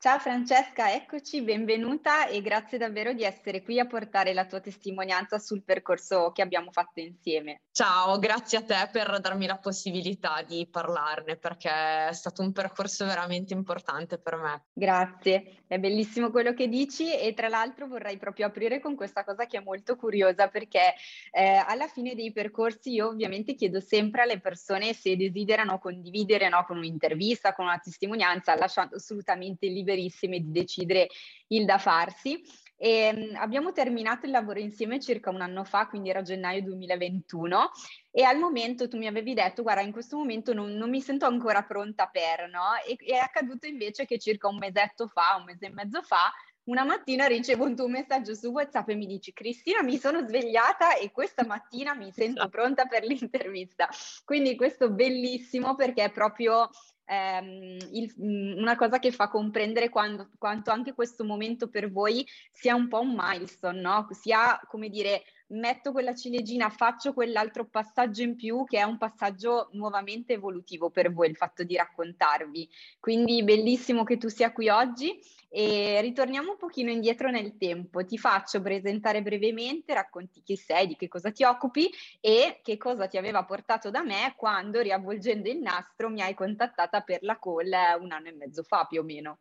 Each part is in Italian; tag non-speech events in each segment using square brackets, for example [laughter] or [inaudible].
Ciao Francesca, eccoci, benvenuta e grazie davvero di essere qui a portare la tua testimonianza sul percorso che abbiamo fatto insieme. Ciao, grazie a te per darmi la possibilità di parlarne perché è stato un percorso veramente importante per me. Grazie, è bellissimo quello che dici e tra l'altro vorrei proprio aprire con questa cosa che è molto curiosa perché eh, alla fine dei percorsi io ovviamente chiedo sempre alle persone se desiderano condividere no, con un'intervista, con una testimonianza, lasciando assolutamente liberissime di decidere il da farsi. E, um, abbiamo terminato il lavoro insieme circa un anno fa, quindi era gennaio 2021 e al momento tu mi avevi detto guarda in questo momento non, non mi sento ancora pronta per, no? E, è accaduto invece che circa un mesetto fa, un mese e mezzo fa, una mattina ricevo un tuo messaggio su WhatsApp e mi dici Cristina mi sono svegliata e questa mattina mi sento esatto. pronta per l'intervista. Quindi questo bellissimo perché è proprio ehm, il, mm, una cosa che fa comprendere quando, quanto anche questo momento per voi sia un po' un milestone, no? Sia come dire metto quella ciliegina, faccio quell'altro passaggio in più che è un passaggio nuovamente evolutivo per voi, il fatto di raccontarvi. Quindi bellissimo che tu sia qui oggi e ritorniamo un pochino indietro nel tempo. Ti faccio presentare brevemente, racconti chi sei, di che cosa ti occupi e che cosa ti aveva portato da me quando riavvolgendo il nastro mi hai contattata per la call un anno e mezzo fa più o meno.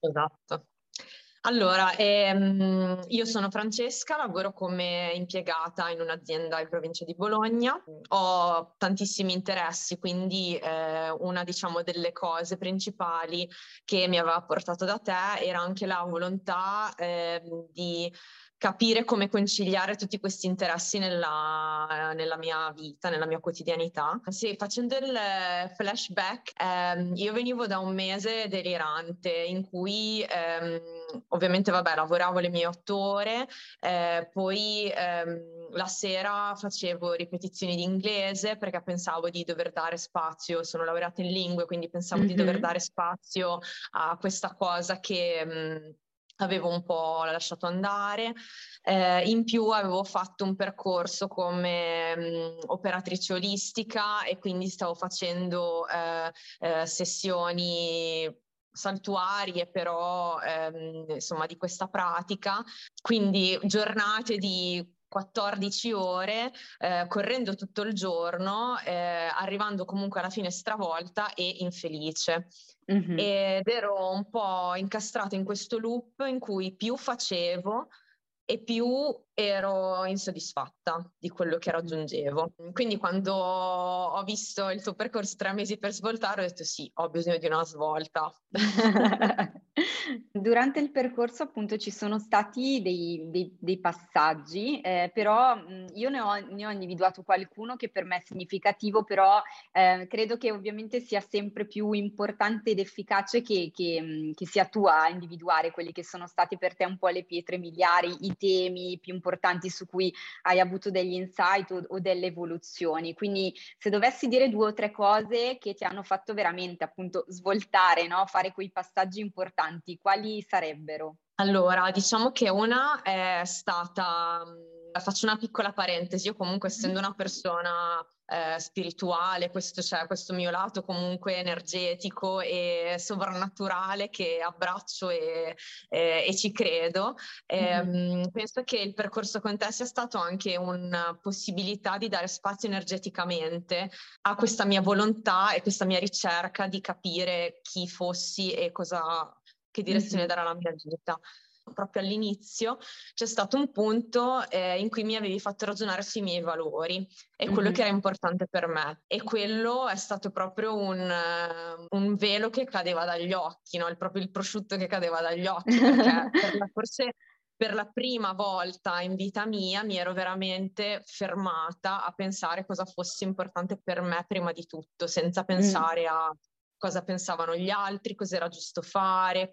Esatto. Allora, ehm, io sono Francesca, lavoro come impiegata in un'azienda in provincia di Bologna, ho tantissimi interessi, quindi eh, una diciamo delle cose principali che mi aveva portato da te era anche la volontà eh, di capire come conciliare tutti questi interessi nella, nella, mia vita, nella mia quotidianità. Sì, facendo il flashback, ehm, io venivo da un mese delirante in cui ehm, ovviamente, vabbè, lavoravo le mie otto ore, eh, poi ehm, la sera facevo ripetizioni di inglese perché pensavo di dover dare spazio, sono laureata in lingue, quindi pensavo mm-hmm. di dover dare spazio a questa cosa che... Mh, avevo un po' lasciato andare. Eh, in più avevo fatto un percorso come mh, mm, operatrice olistica e quindi stavo facendo eh, eh, sessioni saltuarie però ehm, insomma di questa pratica quindi giornate di 14 ore, eh, correndo tutto il giorno, eh, arrivando comunque alla fine stravolta e infelice. Mm-hmm. Ed ero un po' incastrata in questo loop in cui più facevo e più ero insoddisfatta di quello che raggiungevo. Quindi quando ho visto il tuo percorso tre mesi per svoltare ho detto sì, ho bisogno di una svolta. [laughs] Durante il percorso appunto ci sono stati dei, dei, dei passaggi, eh, però mh, io ne ho, ne ho, individuato qualcuno che per me è significativo, però eh, credo che ovviamente sia sempre più importante ed efficace che, che, mh, che sia tu a individuare quelli che sono stati per te un po' le pietre miliari, i temi più importanti su cui hai avuto degli insight o, o delle evoluzioni. Quindi se dovessi dire due o tre cose che ti hanno fatto veramente appunto svoltare, no? fare quei passaggi importanti, quali sarebbero? Allora, diciamo che una è stata, faccio una piccola parentesi, io comunque essendo una persona eh, spirituale, questo, cioè, questo mio lato comunque energetico e sovrannaturale che abbraccio e, e, e ci credo. Mm-hmm. penso che il percorso con te sia stato anche una possibilità di dare spazio energeticamente a questa mia volontà e questa mia ricerca di capire chi fossi e cosa, che direzione darà la mia vita proprio all'inizio c'è stato un punto eh, in cui mi avevi fatto ragionare sui miei valori e quello mm-hmm. che era importante per me e quello è stato proprio un, un velo che cadeva dagli occhi, no? il, proprio il prosciutto che cadeva dagli occhi perché per la, forse per la prima volta in vita mia mi ero veramente fermata a pensare cosa fosse importante per me prima di tutto, senza pensare mm. a cosa pensavano gli altri, cosa era giusto fare,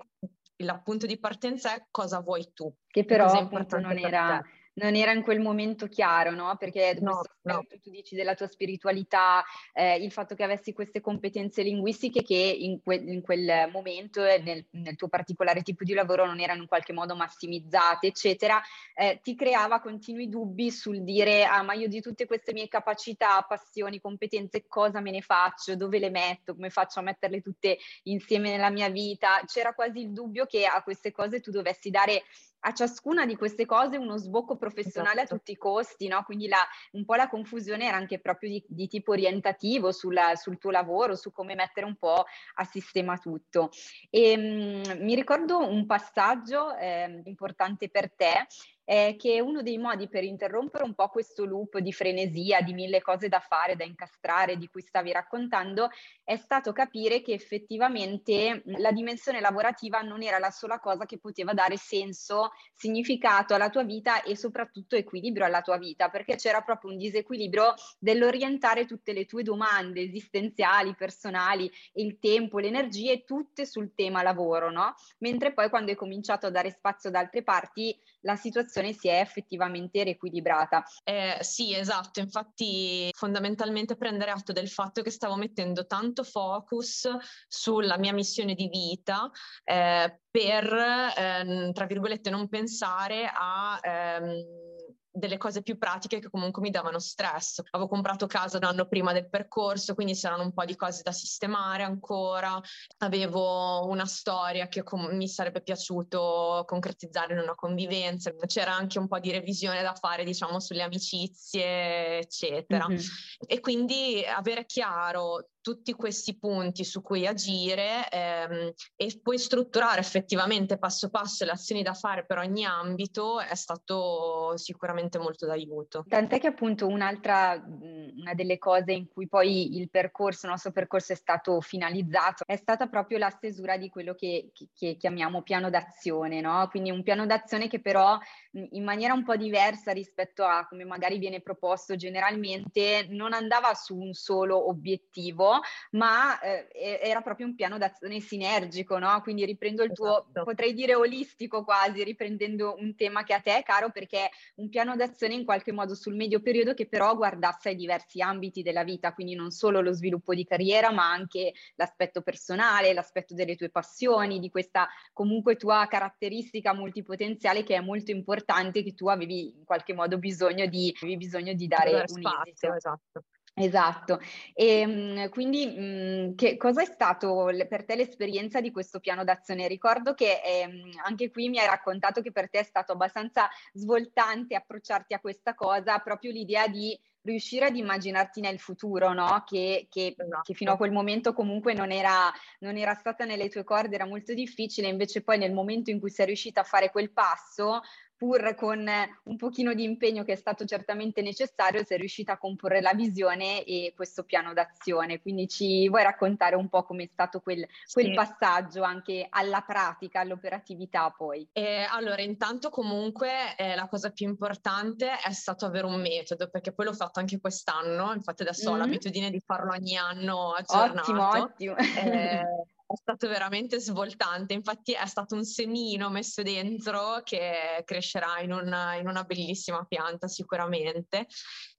il punto di partenza è cosa vuoi tu. Che però appunto non era, non era in quel momento chiaro, no? Perché no, no. tu dici della tua spiritualità, eh, il fatto che avessi queste competenze linguistiche che in, que- in quel momento e nel, nel, tuo particolare tipo di lavoro non erano in qualche modo massimizzate, eccetera, eh, ti creava continui dubbi sul dire, ah ma io di tutte queste mie capacità, passioni, competenze, cosa me ne faccio, dove le metto, come faccio a metterle tutte insieme nella mia vita? C'era quasi il dubbio che a queste cose tu dovessi dare a ciascuna di queste cose uno sbocco professionale esatto. a tutti i costi, no? Quindi la, un po' la confusione era anche proprio di, di tipo orientativo sulla, sul tuo lavoro, su come mettere un po' a sistema tutto. E, mh, mi ricordo un passaggio eh, importante per te eh, che uno dei modi per interrompere un po' questo loop di frenesia, di mille cose da fare, da incastrare, di cui stavi raccontando, è stato capire che effettivamente la dimensione lavorativa non era la sola cosa che poteva dare senso, significato alla tua vita e soprattutto equilibrio alla tua vita, perché c'era proprio un disequilibrio dell'orientare tutte le tue domande esistenziali, personali, il tempo, le energie, tutte sul tema lavoro, no? Mentre poi quando hai cominciato a dare spazio da altre parti, la situazione si è effettivamente riequilibrata. Eh, sì, esatto, infatti fondamentalmente prendere atto del fatto che stavo mettendo tanto focus sulla mia missione di vita eh, per, ehm, tra virgolette, non pensare a... Ehm, delle cose più pratiche che comunque mi davano stress. Avevo comprato casa un anno prima del percorso, quindi c'erano un po' di cose da sistemare ancora. Avevo una storia che com- mi sarebbe piaciuto concretizzare in una convivenza. C'era anche un po' di revisione da fare, diciamo, sulle amicizie, eccetera. Mm-hmm. E quindi avere chiaro tutti questi punti su cui agire ehm, e poi strutturare effettivamente passo passo le azioni da fare per ogni ambito è stato sicuramente molto d'aiuto. Tant'è che appunto un'altra, una delle cose in cui poi il percorso, il nostro percorso è stato finalizzato, è stata proprio la stesura di quello che, che, che chiamiamo piano d'azione, no? Quindi un piano d'azione che però in maniera un po' diversa rispetto a come magari viene proposto generalmente, non andava su un solo obiettivo, ma eh, era proprio un piano d'azione sinergico, no? Quindi riprendo il tuo, esatto. potrei dire olistico quasi, riprendendo un tema che a te è caro, perché è un piano d'azione in qualche modo sul medio periodo che però guardasse ai diversi ambiti della vita, quindi non solo lo sviluppo di carriera, ma anche l'aspetto personale, l'aspetto delle tue passioni, di questa comunque tua caratteristica multipotenziale che è molto importante, che tu avevi in qualche modo bisogno di, bisogno di dare un spazio. Esatto. Esatto, e ehm, quindi mh, mhmm, che cosa è stato per te l'esperienza di questo piano d'azione? Ricordo che eh, anche qui mi hai raccontato che per te è stato abbastanza svoltante approcciarti a questa cosa, proprio l'idea di riuscire ad immaginarti nel futuro, no? Che, che, esatto. che fino a quel momento comunque non era, non era, stata nelle tue corde, era molto difficile, invece poi nel momento in cui sei riuscita a fare quel passo, pur con un pochino di impegno che è stato certamente necessario, sei riuscita a comporre la visione e questo piano d'azione. Quindi ci vuoi raccontare un po' com'è stato quel, quel sì. passaggio anche alla pratica, all'operatività poi? Eh, allora, intanto comunque eh, la cosa più importante è stato avere un metodo, perché poi l'ho fatto anche quest'anno, infatti adesso mm-hmm. ho l'abitudine di farlo ogni anno aggiornato. Ottimo, ottimo. Eh, [laughs] è stato veramente svoltante, infatti è stato un semino messo dentro che crescerà in una, in una bellissima pianta sicuramente.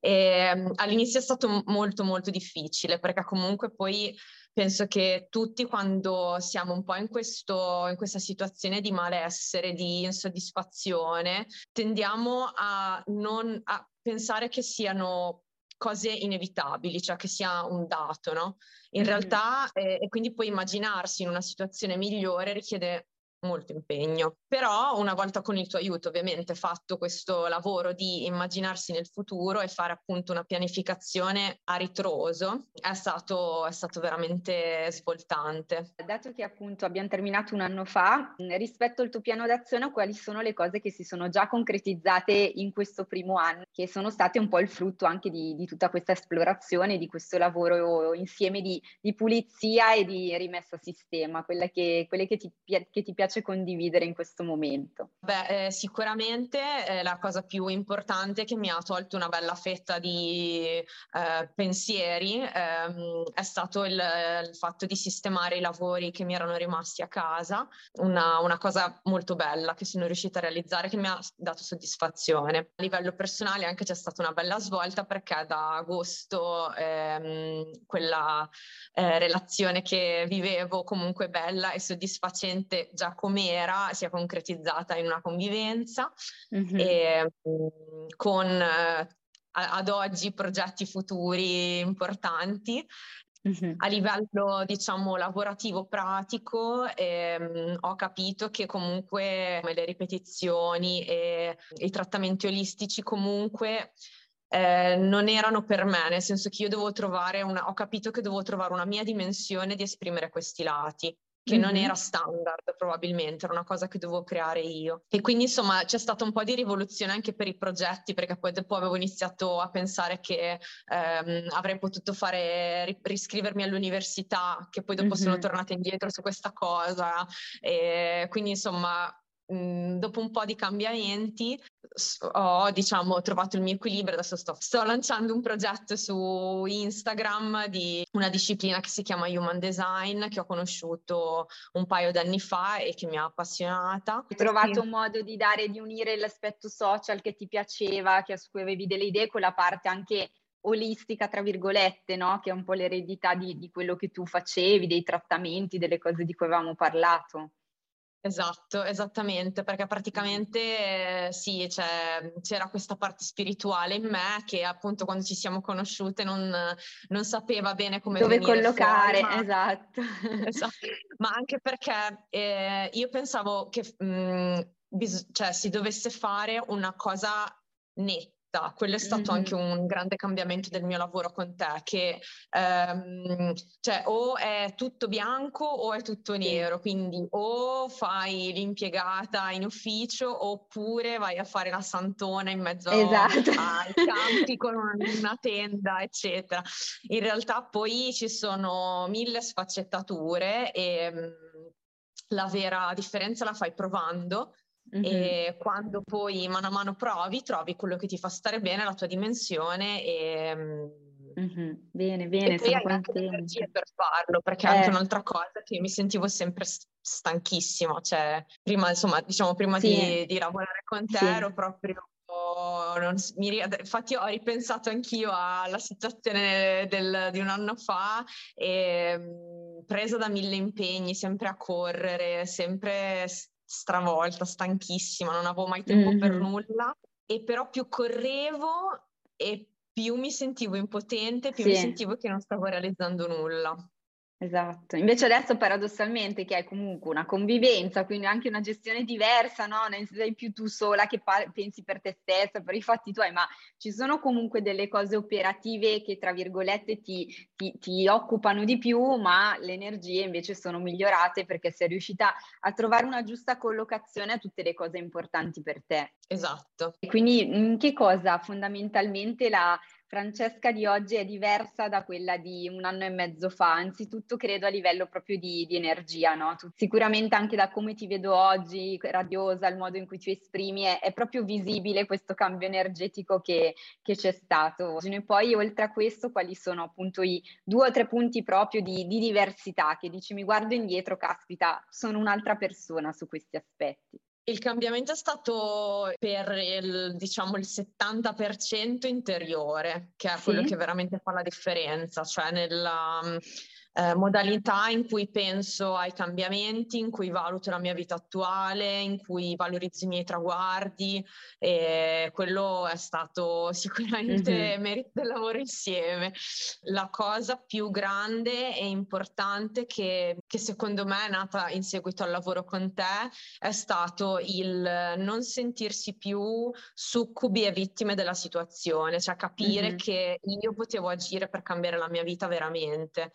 E, ehm, all'inizio è stato molto molto difficile perché comunque poi penso che tutti quando siamo un po' in, questo, in questa situazione di malessere, di insoddisfazione, tendiamo a non a pensare che siano cose inevitabili, cioè che sia un dato, no? In mm-hmm. realtà, eh, e quindi poi immaginarsi in una situazione migliore richiede molto impegno. Però una volta con il tuo aiuto, ovviamente, fatto questo lavoro di immaginarsi nel futuro e fare appunto una pianificazione a ritroso, è stato, è stato veramente svoltante. Dato che appunto abbiamo terminato un anno fa, rispetto al tuo piano d'azione, quali sono le cose che si sono già concretizzate in questo primo anno, che sono state un po' il frutto anche di, di tutta questa esplorazione, di questo lavoro insieme di, di, pulizia e di rimessa a sistema, quelle che, quelle che ti, che ti piace condividere in questo momento? Beh, eh, sicuramente eh, la cosa più importante che mi ha tolto una bella fetta di eh, pensieri ehm, è stato il, il, fatto di sistemare i lavori che mi erano rimasti a casa, una, una, cosa molto bella che sono riuscita a realizzare che mi ha dato soddisfazione. A livello personale anche c'è stata una bella svolta perché da agosto ehm, quella eh, relazione che vivevo comunque bella e soddisfacente già com'era si è concretizzata in una convivenza mm-hmm. e, con eh, ad oggi progetti futuri importanti. Mm-hmm. A livello, diciamo, lavorativo pratico ehm, ho capito che comunque le ripetizioni e i trattamenti olistici comunque eh, non erano per me, nel senso che io devo trovare una, ho capito che devo trovare una mia dimensione di esprimere questi lati che mm-hmm. non era standard probabilmente, era una cosa che dovevo creare io. E quindi insomma c'è stata un po' di rivoluzione anche per i progetti, perché poi dopo avevo iniziato a pensare che ehm, avrei potuto fare, riscrivermi all'università, che poi dopo mm-hmm. sono tornata indietro su questa cosa. E quindi insomma Mhmm, dopo un po' di cambiamenti ho diciamo trovato il mio equilibrio adesso sto, sto, lanciando un progetto su Instagram di una disciplina che si chiama Human Design che ho conosciuto un paio d'anni fa e che mi ha appassionata hai trovato un modo di dare di unire l'aspetto social che ti piaceva che su cui avevi delle idee con la parte anche olistica, tra virgolette, no? che è un po' l'eredità di, di quello che tu facevi, dei trattamenti, delle cose di cui avevamo parlato. Esatto, esattamente, perché praticamente eh, sì, cioè, c'era questa parte spirituale in me che appunto quando ci siamo conosciute non, non sapeva bene come dove collocare, fuori, ma... esatto. [laughs] esatto. Ma anche perché eh, io pensavo che mh, mm, bis- cioè, si dovesse fare una cosa netta vita. Quello è stato mm-hmm. anche un grande cambiamento del mio lavoro con te, che ehm, cioè o è tutto bianco o è tutto nero, quindi o fai l'impiegata in ufficio oppure vai a fare la santona in mezzo esatto. ai campi con una tenda, eccetera. In realtà poi ci sono mille sfaccettature e mm, la vera differenza la fai provando Mm-hmm. E quando poi mano a mano provi, trovi quello che ti fa stare bene, la tua dimensione e, mm-hmm. Bene, bene, e poi hai anche le energie per farlo, perché eh. anche un'altra cosa che mi sentivo sempre stanchissima, cioè prima, insomma, diciamo prima sì. di, di, lavorare con te sì. ero proprio non, mi, infatti ho ripensato anch'io alla situazione del, di un anno fa e presa da mille impegni, sempre a correre, sempre stravolta, stanchissima, non avevo mai tempo mm-hmm. per nulla e però più correvo e più mi sentivo impotente, più sì. mi sentivo che non stavo realizzando nulla. Esatto, invece adesso paradossalmente che hai comunque una convivenza, quindi anche una gestione diversa, no? Non sei più tu sola che pa- pensi per te stessa, per i fatti tuoi, ma ci sono comunque delle cose operative che tra virgolette ti, ti, ti occupano di più, ma le energie invece sono migliorate perché sei riuscita a trovare una giusta collocazione a tutte le cose importanti per te. Esatto. E quindi in che cosa fondamentalmente la Francesca di oggi è diversa da quella di un anno e mezzo fa, anzitutto credo a livello proprio di, di energia, no? Tu, sicuramente anche da come ti vedo oggi, radiosa, il modo in cui ti esprimi, è, è proprio visibile questo cambio energetico che, che c'è stato. E poi oltre a questo quali sono appunto i due o tre punti proprio di, di diversità che dici mi guardo indietro, caspita, sono un'altra persona su questi aspetti. Il cambiamento è stato per il, diciamo, il 70% interiore, che è quello che veramente fa la differenza, cioè nella, eh, modalità in cui penso ai cambiamenti, in cui valuto la mia vita attuale, in cui valorizzo i miei traguardi e quello è stato [laughs] sicuramente mm-hmm. merito del lavoro insieme. La cosa più grande e importante che, che secondo me è nata in seguito al lavoro con te è stato il non sentirsi più succubi e vittime della situazione, cioè capire mm-hmm. che io potevo agire per cambiare la mia vita veramente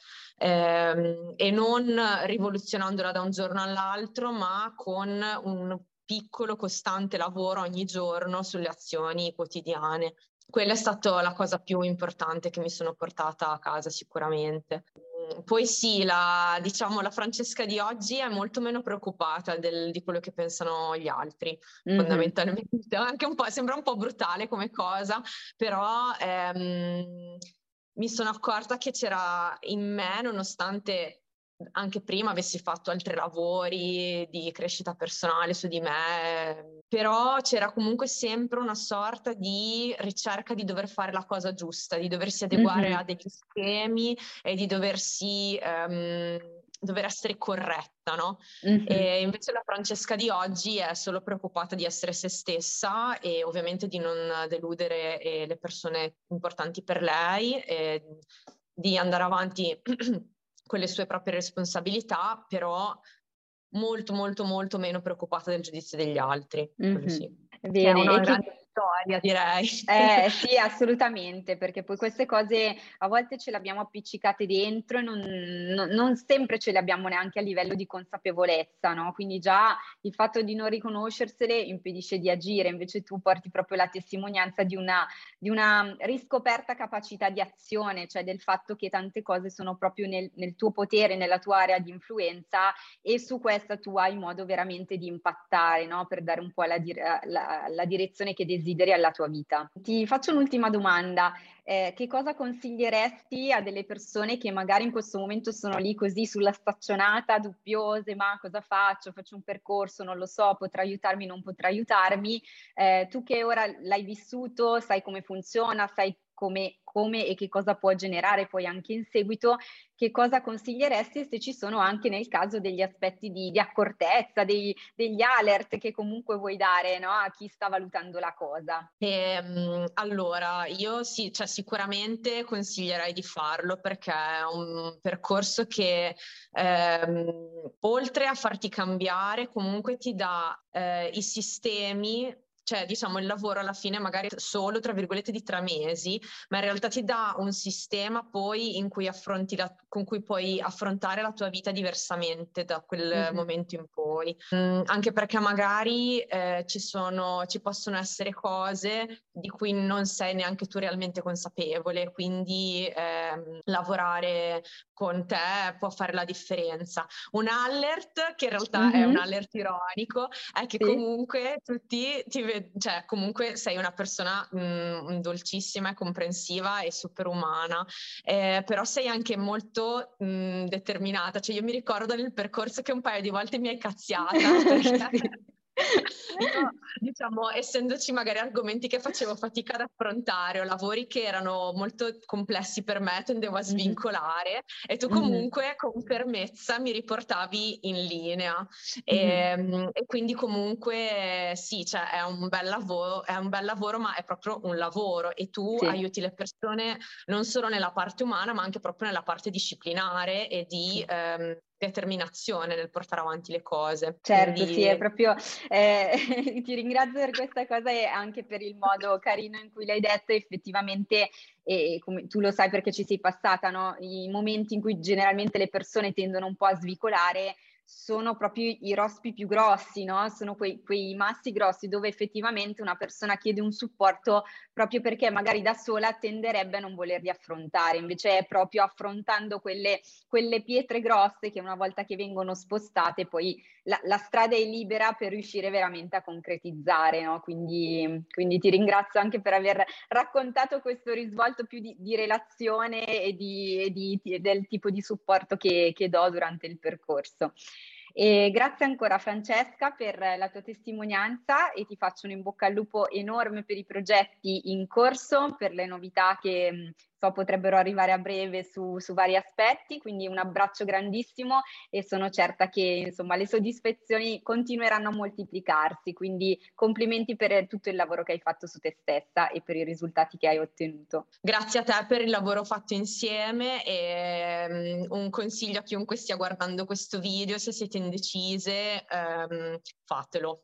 ehm, e non rivoluzionandola da un giorno all'altro, ma con un piccolo, costante lavoro ogni giorno sulle azioni quotidiane. Quella è stata la cosa più importante che mi sono portata a casa sicuramente. Poi sì, la, diciamo, la Francesca di oggi è molto meno preoccupata del, di quello che pensano gli altri, mm-hmm. fondamentalmente. [laughs] Anche un po', sembra un po' brutale come cosa, però ehm, mi sono accorta che c'era in me, nonostante anche prima avessi fatto altri lavori di crescita personale su di me, però c'era comunque sempre una sorta di ricerca di dover fare la cosa giusta, di doversi adeguare mm-hmm. a degli schemi e di doversi um, dover essere corretta, no? Mm-hmm. E invece la Francesca di oggi è solo preoccupata di essere se stessa e ovviamente di non deludere eh, le persone importanti per lei e di andare avanti [clears throat] con le sue proprie responsabilità, però molto molto molto meno preoccupata del giudizio degli altri. Mm-hmm. Sì. Bene, storia, direi. Eh, sì, [laughs] assolutamente, perché poi queste cose a volte ce le abbiamo appiccicate dentro e non, non, non, sempre ce le abbiamo neanche a livello di consapevolezza, no? Quindi già il fatto di non riconoscersele impedisce di agire, invece tu porti proprio la testimonianza di una, di una riscoperta capacità di azione, cioè del fatto che tante cose sono proprio nel, nel tuo potere, nella tua area di influenza e su questa tu hai modo veramente di impattare, no? Per dare un po' la, la, la direzione che desideri desideri alla tua vita. Ti faccio un'ultima domanda. Eh, che cosa consiglieresti a delle persone che magari in questo momento sono lì così sulla staccionata, dubbiose, ma cosa faccio? Faccio un percorso, non lo so, potrà aiutarmi, non potrà aiutarmi. Eh, tu che ora l'hai vissuto, sai come funziona, sai come, come, e che cosa può generare poi anche in seguito, che cosa consiglieresti se ci sono anche nel caso degli aspetti di, di accortezza, dei, degli alert che comunque vuoi dare no, a chi sta valutando la cosa? Ehm, allora, io sì, cioè, sicuramente consiglierei di farlo perché è un percorso che ehm, oltre a farti cambiare comunque ti dà eh, i sistemi cioè diciamo il lavoro alla fine magari solo tra virgolette di tre mesi, ma in realtà ti dà un sistema poi in cui affronti la, con cui puoi affrontare la tua vita diversamente da quel mm-hmm. momento in poi. Mm, anche perché magari eh, ci sono, ci possono essere cose di cui non sei neanche tu realmente consapevole, quindi eh, lavorare con te può fare la differenza. Un alert, che in realtà mm-hmm. è un alert ironico, è che sì. comunque tutti ti vedono cioè, comunque sei una persona mh, mm, dolcissima e comprensiva e superumana, eh, però sei anche molto mh, mm, determinata. Cioè, io mi ricordo nel percorso che un paio di volte mi hai cazziata. [laughs] Perché... Io, diciamo, essendoci magari argomenti che facevo fatica ad affrontare o lavori che erano molto complessi per me, tendevo a svincolare mm-hmm. e tu comunque mm-hmm. con fermezza mi riportavi in linea. E, mm-hmm. e quindi comunque sì, cioè, è un bel lavoro, è un bel lavoro, ma è proprio un lavoro e tu sì. aiuti le persone non solo nella parte umana, ma anche proprio nella parte disciplinare e di ehm, determinazione nel portare avanti le cose. Certo, Quindi... sì, è proprio, eh, [laughs] ti ringrazio per questa cosa e anche per il modo carino in cui l'hai detto, effettivamente, e come tu lo sai perché ci sei passata, no? i momenti in cui generalmente le persone tendono un po' a svicolare, sono proprio i rospi più grossi, no? Sono quei, quei, massi grossi dove effettivamente una persona chiede un supporto proprio perché magari da sola tenderebbe a non volerli affrontare, invece è proprio affrontando quelle, quelle pietre grosse che una volta che vengono spostate poi la, la strada è libera per riuscire veramente a concretizzare, no? Quindi, quindi, ti ringrazio anche per aver raccontato questo risvolto più di, di relazione e, di, e di, del tipo di supporto che, che do durante il percorso. E grazie ancora Francesca per la tua testimonianza e ti faccio un in bocca al lupo enorme per i progetti in corso, per le novità che so potrebbero arrivare a breve su, su vari aspetti, quindi un abbraccio grandissimo e sono certa che insomma le soddisfazioni continueranno a moltiplicarsi, quindi complimenti per tutto il lavoro che hai fatto su te stessa e per i risultati che hai ottenuto. Grazie a te per il lavoro fatto insieme e um, un consiglio a chiunque stia guardando questo video, se siete indecise, um, fatelo,